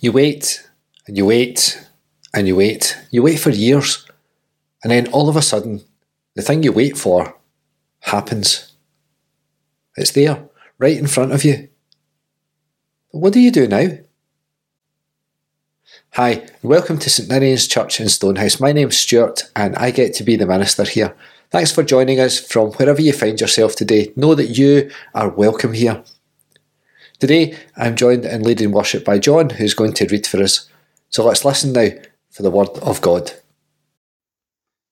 You wait, and you wait, and you wait. You wait for years, and then all of a sudden, the thing you wait for happens. It's there, right in front of you. But what do you do now? Hi, and welcome to St Ninian's Church in Stonehouse. My name's Stuart, and I get to be the minister here. Thanks for joining us from wherever you find yourself today. Know that you are welcome here. Today, I'm joined in leading worship by John, who's going to read for us. So let's listen now for the Word of God.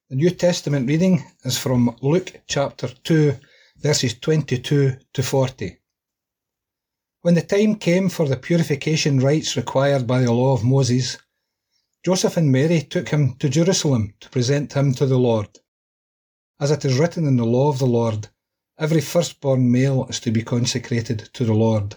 The New Testament reading is from Luke chapter 2, verses 22 to 40. When the time came for the purification rites required by the law of Moses, Joseph and Mary took him to Jerusalem to present him to the Lord. As it is written in the law of the Lord, every firstborn male is to be consecrated to the Lord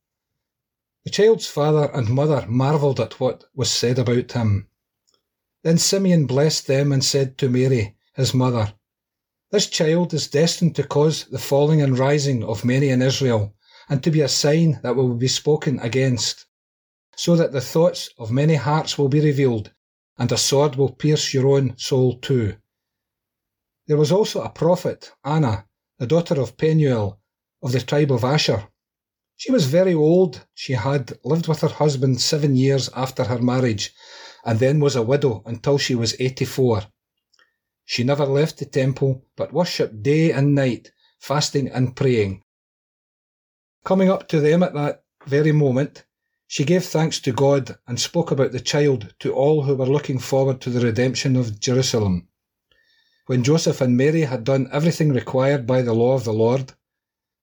The child's father and mother marvelled at what was said about him. Then Simeon blessed them and said to Mary, his mother, This child is destined to cause the falling and rising of many in Israel, and to be a sign that will be spoken against, so that the thoughts of many hearts will be revealed, and a sword will pierce your own soul too. There was also a prophet, Anna, the daughter of Penuel, of the tribe of Asher. She was very old. She had lived with her husband seven years after her marriage, and then was a widow until she was 84. She never left the temple, but worshipped day and night, fasting and praying. Coming up to them at that very moment, she gave thanks to God and spoke about the child to all who were looking forward to the redemption of Jerusalem. When Joseph and Mary had done everything required by the law of the Lord,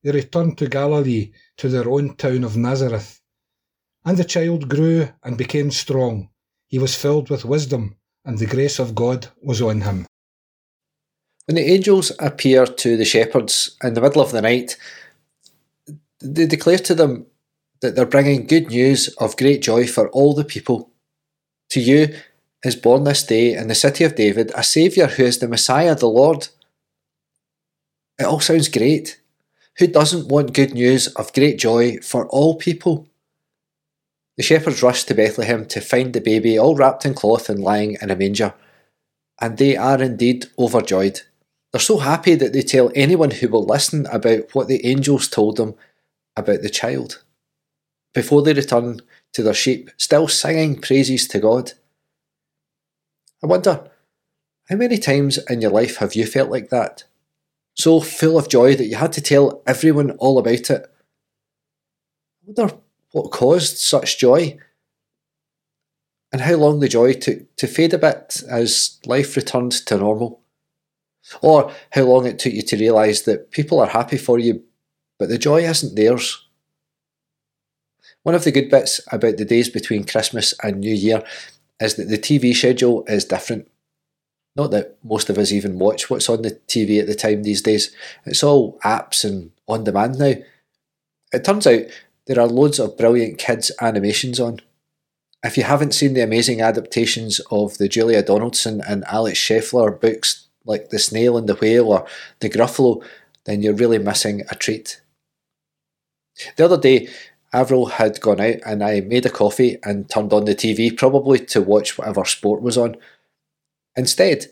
they returned to Galilee, to their own town of Nazareth. And the child grew and became strong. He was filled with wisdom, and the grace of God was on him. When the angels appear to the shepherds in the middle of the night, they declare to them that they're bringing good news of great joy for all the people. To you is born this day in the city of David a Saviour who is the Messiah, the Lord. It all sounds great. Who doesn't want good news of great joy for all people? The shepherds rush to Bethlehem to find the baby all wrapped in cloth and lying in a manger, and they are indeed overjoyed. They're so happy that they tell anyone who will listen about what the angels told them about the child. Before they return to their sheep, still singing praises to God. I wonder, how many times in your life have you felt like that? So full of joy that you had to tell everyone all about it. I wonder what caused such joy and how long the joy took to fade a bit as life returned to normal. Or how long it took you to realise that people are happy for you, but the joy isn't theirs. One of the good bits about the days between Christmas and New Year is that the TV schedule is different. Not that most of us even watch what's on the TV at the time these days. It's all apps and on demand now. It turns out there are loads of brilliant kids' animations on. If you haven't seen the amazing adaptations of the Julia Donaldson and Axel Scheffler books like The Snail and the Whale or The Gruffalo, then you're really missing a treat. The other day, Avril had gone out and I made a coffee and turned on the TV, probably to watch whatever sport was on. Instead,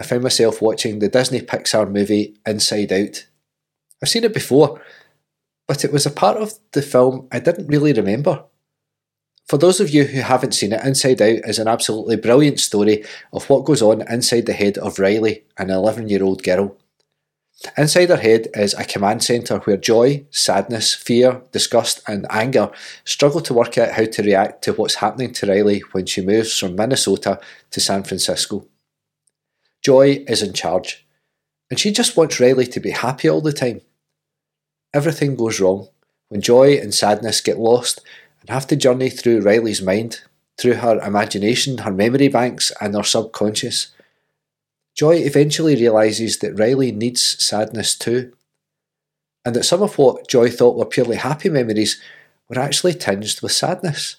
I found myself watching the Disney Pixar movie Inside Out. I've seen it before, but it was a part of the film I didn't really remember. For those of you who haven't seen it, Inside Out is an absolutely brilliant story of what goes on inside the head of Riley, an 11 year old girl. Inside her head is a command centre where joy, sadness, fear, disgust, and anger struggle to work out how to react to what's happening to Riley when she moves from Minnesota to San Francisco. Joy is in charge, and she just wants Riley to be happy all the time. Everything goes wrong when joy and sadness get lost and have to journey through Riley's mind, through her imagination, her memory banks, and her subconscious. Joy eventually realises that Riley needs sadness too, and that some of what Joy thought were purely happy memories were actually tinged with sadness.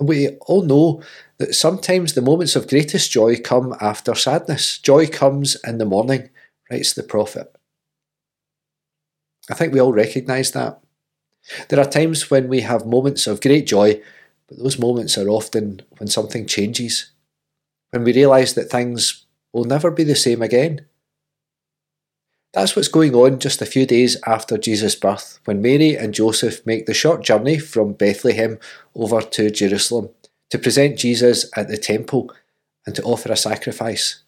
We all know that sometimes the moments of greatest joy come after sadness. Joy comes in the morning, writes the prophet. I think we all recognise that. There are times when we have moments of great joy, but those moments are often when something changes when we realise that things will never be the same again. That's what's going on just a few days after Jesus' birth, when Mary and Joseph make the short journey from Bethlehem over to Jerusalem to present Jesus at the temple and to offer a sacrifice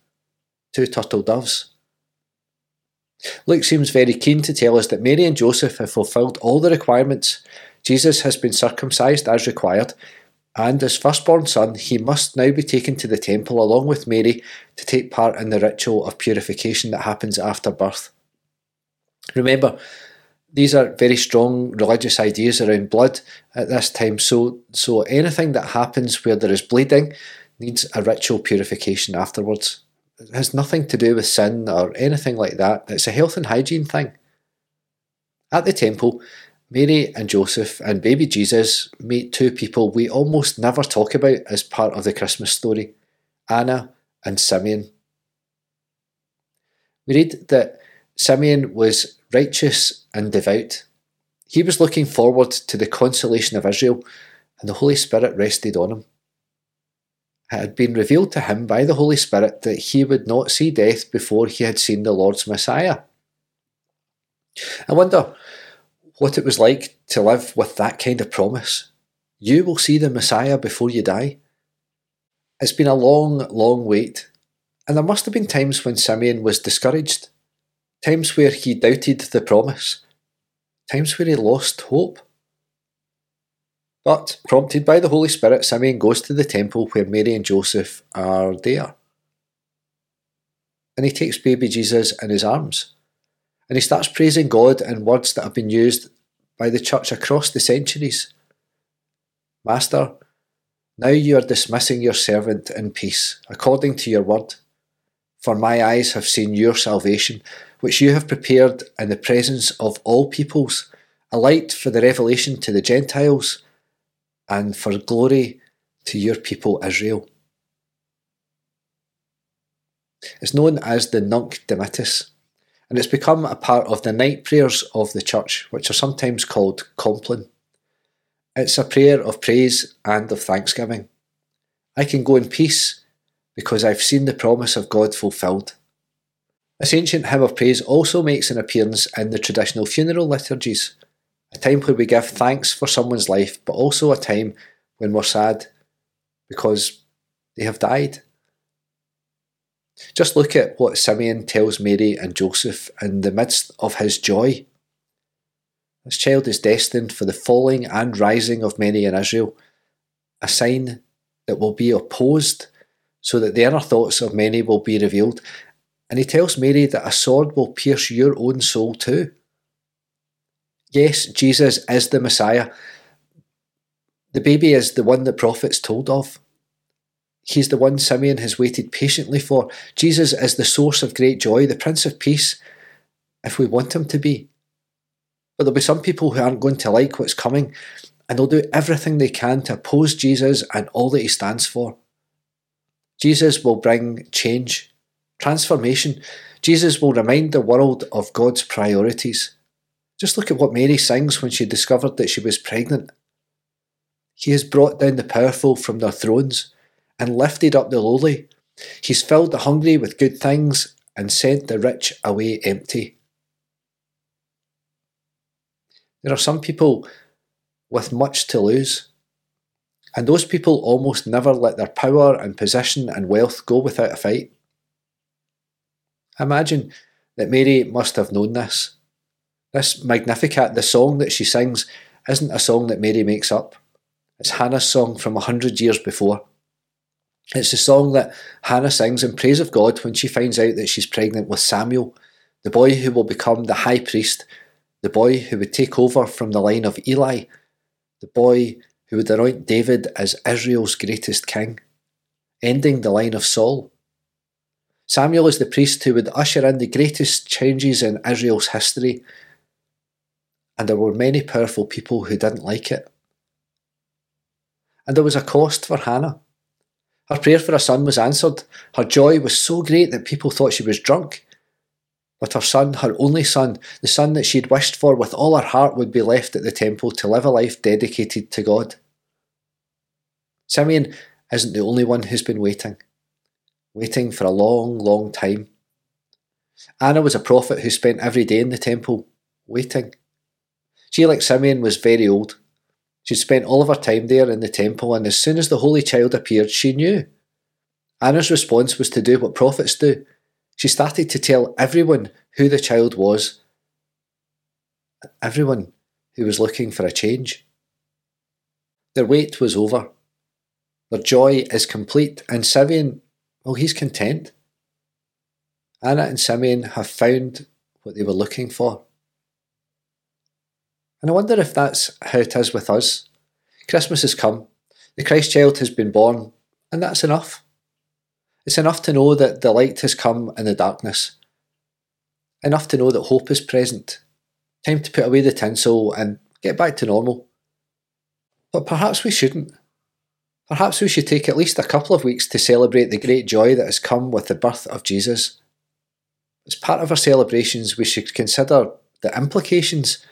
two turtle doves. Luke seems very keen to tell us that Mary and Joseph have fulfilled all the requirements. Jesus has been circumcised as required, and as firstborn son, he must now be taken to the temple along with Mary to take part in the ritual of purification that happens after birth. Remember, these are very strong religious ideas around blood at this time, so, so anything that happens where there is bleeding needs a ritual purification afterwards. It has nothing to do with sin or anything like that, it's a health and hygiene thing. At the temple, Mary and Joseph and baby Jesus meet two people we almost never talk about as part of the Christmas story Anna and Simeon. We read that Simeon was righteous and devout. He was looking forward to the consolation of Israel, and the Holy Spirit rested on him. It had been revealed to him by the Holy Spirit that he would not see death before he had seen the Lord's Messiah. I wonder what it was like to live with that kind of promise. You will see the Messiah before you die. It's been a long, long wait, and there must have been times when Simeon was discouraged, times where he doubted the promise, times where he lost hope. But, prompted by the Holy Spirit, Simeon goes to the temple where Mary and Joseph are there. And he takes baby Jesus in his arms and he starts praising God in words that have been used by the church across the centuries. Master, now you are dismissing your servant in peace, according to your word. For my eyes have seen your salvation, which you have prepared in the presence of all peoples, a light for the revelation to the Gentiles, and for glory to your people Israel. It's known as the Nunc Dimittis and it's become a part of the night prayers of the church, which are sometimes called Compline. It's a prayer of praise and of thanksgiving. I can go in peace because I've seen the promise of God fulfilled. This ancient hymn of praise also makes an appearance in the traditional funeral liturgies, a time where we give thanks for someone's life, but also a time when we're sad because they have died. Just look at what Simeon tells Mary and Joseph in the midst of his joy. This child is destined for the falling and rising of many in Israel, a sign that will be opposed, so that the inner thoughts of many will be revealed. And he tells Mary that a sword will pierce your own soul too. Yes, Jesus is the Messiah. The baby is the one the prophets told of. He's the one Simeon has waited patiently for. Jesus is the source of great joy, the Prince of Peace, if we want him to be. But there'll be some people who aren't going to like what's coming, and they'll do everything they can to oppose Jesus and all that he stands for. Jesus will bring change, transformation. Jesus will remind the world of God's priorities. Just look at what Mary sings when she discovered that she was pregnant. He has brought down the powerful from their thrones and lifted up the lowly. He's filled the hungry with good things and sent the rich away empty. There are some people with much to lose, And those people almost never let their power and position and wealth go without a fight. Imagine that Mary must have known this. This Magnificat, the song that she sings, isn't a song that Mary makes up. It's Hannah's song from a hundred years before. It's the song that Hannah sings in praise of God when she finds out that she's pregnant with Samuel, the boy who will become the high priest, the boy who would take over from the line of Eli, the boy who would anoint David as Israel's greatest king, ending the line of Saul. Samuel is the priest who would usher in the greatest changes in Israel's history, and there were many powerful people who didn't like it. And there was a cost for Hannah. Her prayer for a son was answered. Her joy was so great that people thought she was drunk. But her son, her only son, the son that she had wished for with all her heart, would be left at the temple to live a life dedicated to God. Simeon isn't the only one who's been waiting, waiting for a long, long time. Anna was a prophet who spent every day in the temple, waiting. She, like Simeon, was very old. She'd spent all of her time there in the temple, and as soon as the Holy Child appeared, she knew. Anna's response was to do what prophets do. She started to tell everyone who the child was, everyone who was looking for a change. Their wait was over. Their joy is complete, and Simeon, well, he's content. Anna and Simeon have found what they were looking for. And I wonder if that's how it is with us. Christmas has come, the Christ child has been born, and that's enough. It's enough to know that the light has come in the darkness. Enough to know that hope is present. Time to put away the tinsel and get back to normal. But perhaps we shouldn't. Perhaps we should take at least a couple of weeks to celebrate the great joy that has come with the birth of Jesus. As part of our celebrations, we should consider the implications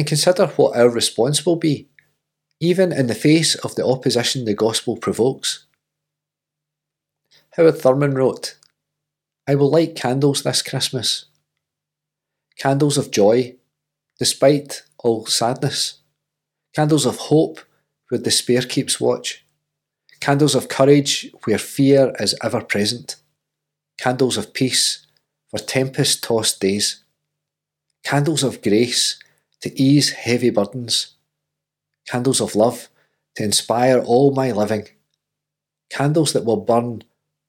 and consider what our response will be, even in the face of the opposition the gospel provokes. Howard Thurman wrote, I will light candles this Christmas. Candles of joy, despite all sadness. Candles of hope, where despair keeps watch. Candles of courage, where fear is ever present. Candles of peace, for tempest tossed days. Candles of grace, to ease heavy burdens, candles of love to inspire all my living, candles that will burn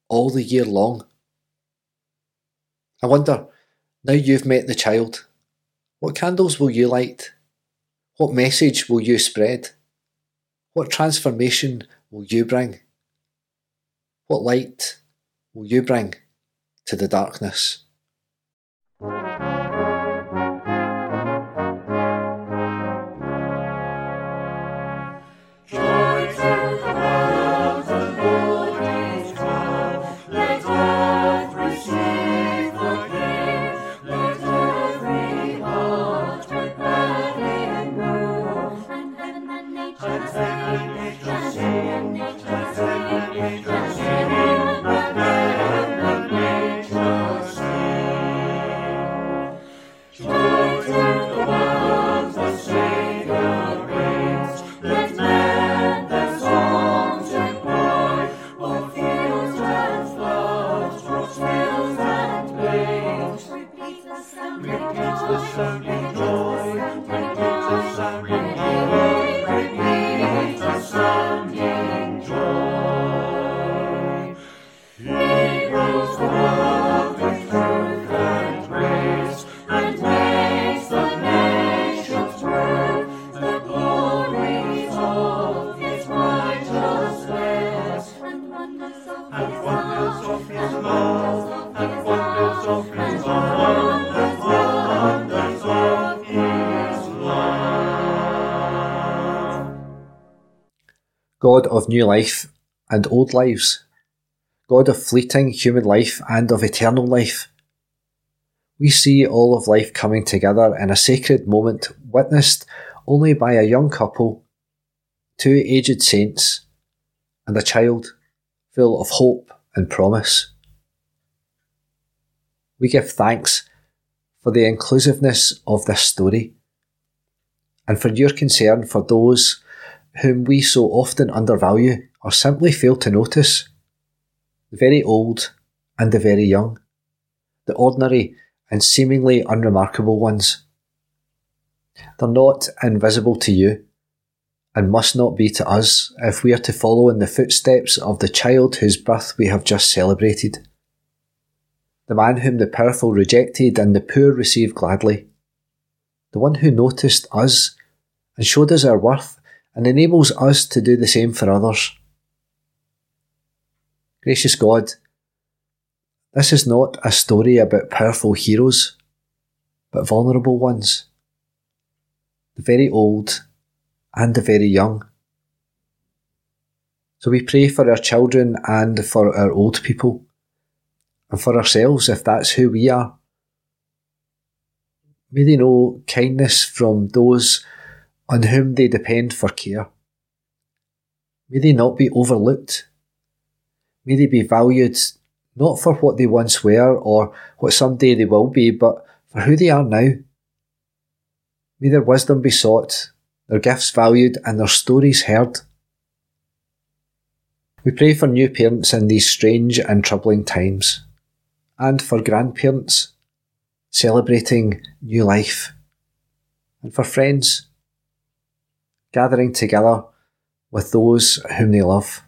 all the year long. I wonder, now you've met the child, what candles will you light? What message will you spread? What transformation will you bring? What light will you bring to the darkness? God of new life and old lives, God of fleeting human life and of eternal life. We see all of life coming together in a sacred moment witnessed only by a young couple, two aged saints, and a child full of hope and promise. We give thanks for the inclusiveness of this story and for your concern for those whom we so often undervalue or simply fail to notice the very old and the very young, the ordinary and seemingly unremarkable ones. They're not invisible to you and must not be to us if we are to follow in the footsteps of the child whose birth we have just celebrated. The man whom the powerful rejected and the poor received gladly. The one who noticed us and showed us our worth and enables us to do the same for others. Gracious God, this is not a story about powerful heroes, but vulnerable ones. The very old and the very young. So we pray for our children and for our old people, and for ourselves if that's who we are. May they know kindness from those on whom they depend for care. May they not be overlooked. May they be valued not for what they once were or what someday they will be, but for who they are now. May their wisdom be sought, their gifts valued, and their stories heard. We pray for new parents in these strange and troubling times, and for grandparents celebrating new life, and for friends gathering together with those whom they love,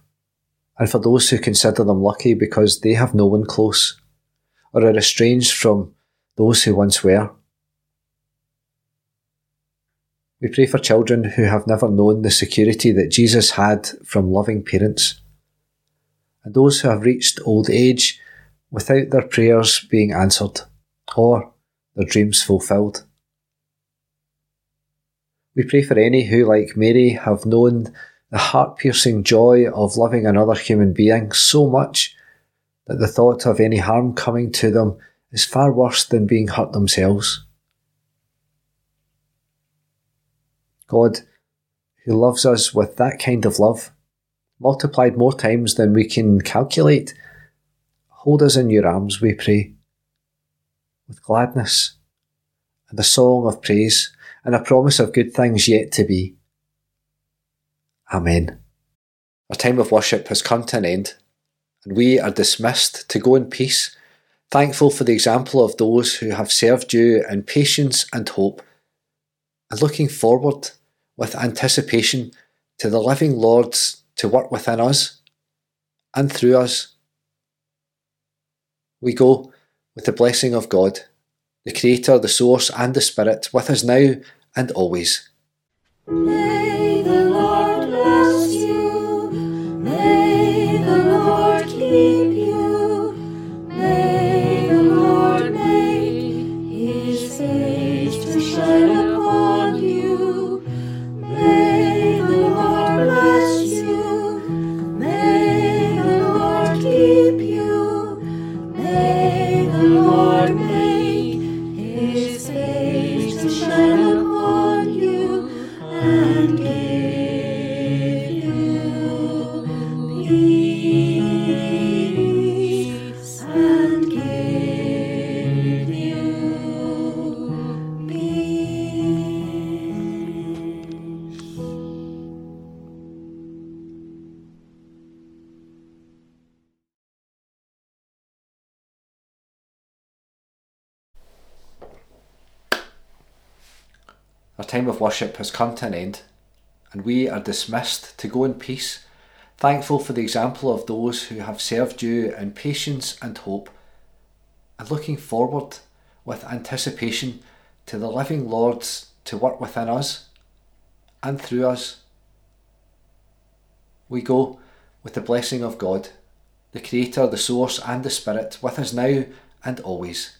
and for those who consider them lucky because they have no one close, or are estranged from those who once were. We pray for children who have never known the security that Jesus had from loving parents, and those who have reached old age without their prayers being answered or their dreams fulfilled. We pray for any who, like Mary, have known the heart piercing joy of loving another human being so much that the thought of any harm coming to them is far worse than being hurt themselves. God, who loves us with that kind of love, multiplied more times than we can calculate, hold us in your arms, we pray, with gladness and a song of praise and a promise of good things yet to be. Amen. Our time of worship has come to an end, and we are dismissed to go in peace, thankful for the example of those who have served you in patience and hope, and looking forward with anticipation to the living Lord to work within us and through us. We go with the blessing of God the Creator, the Source, and the Spirit, with us now and always. Our time of worship has come to an end, and we are dismissed to go in peace, thankful for the example of those who have served you in patience and hope, and looking forward with anticipation to the living Lord's to work within us and through us. We go with the blessing of God, the Creator, the Source, and the Spirit, with us now and always.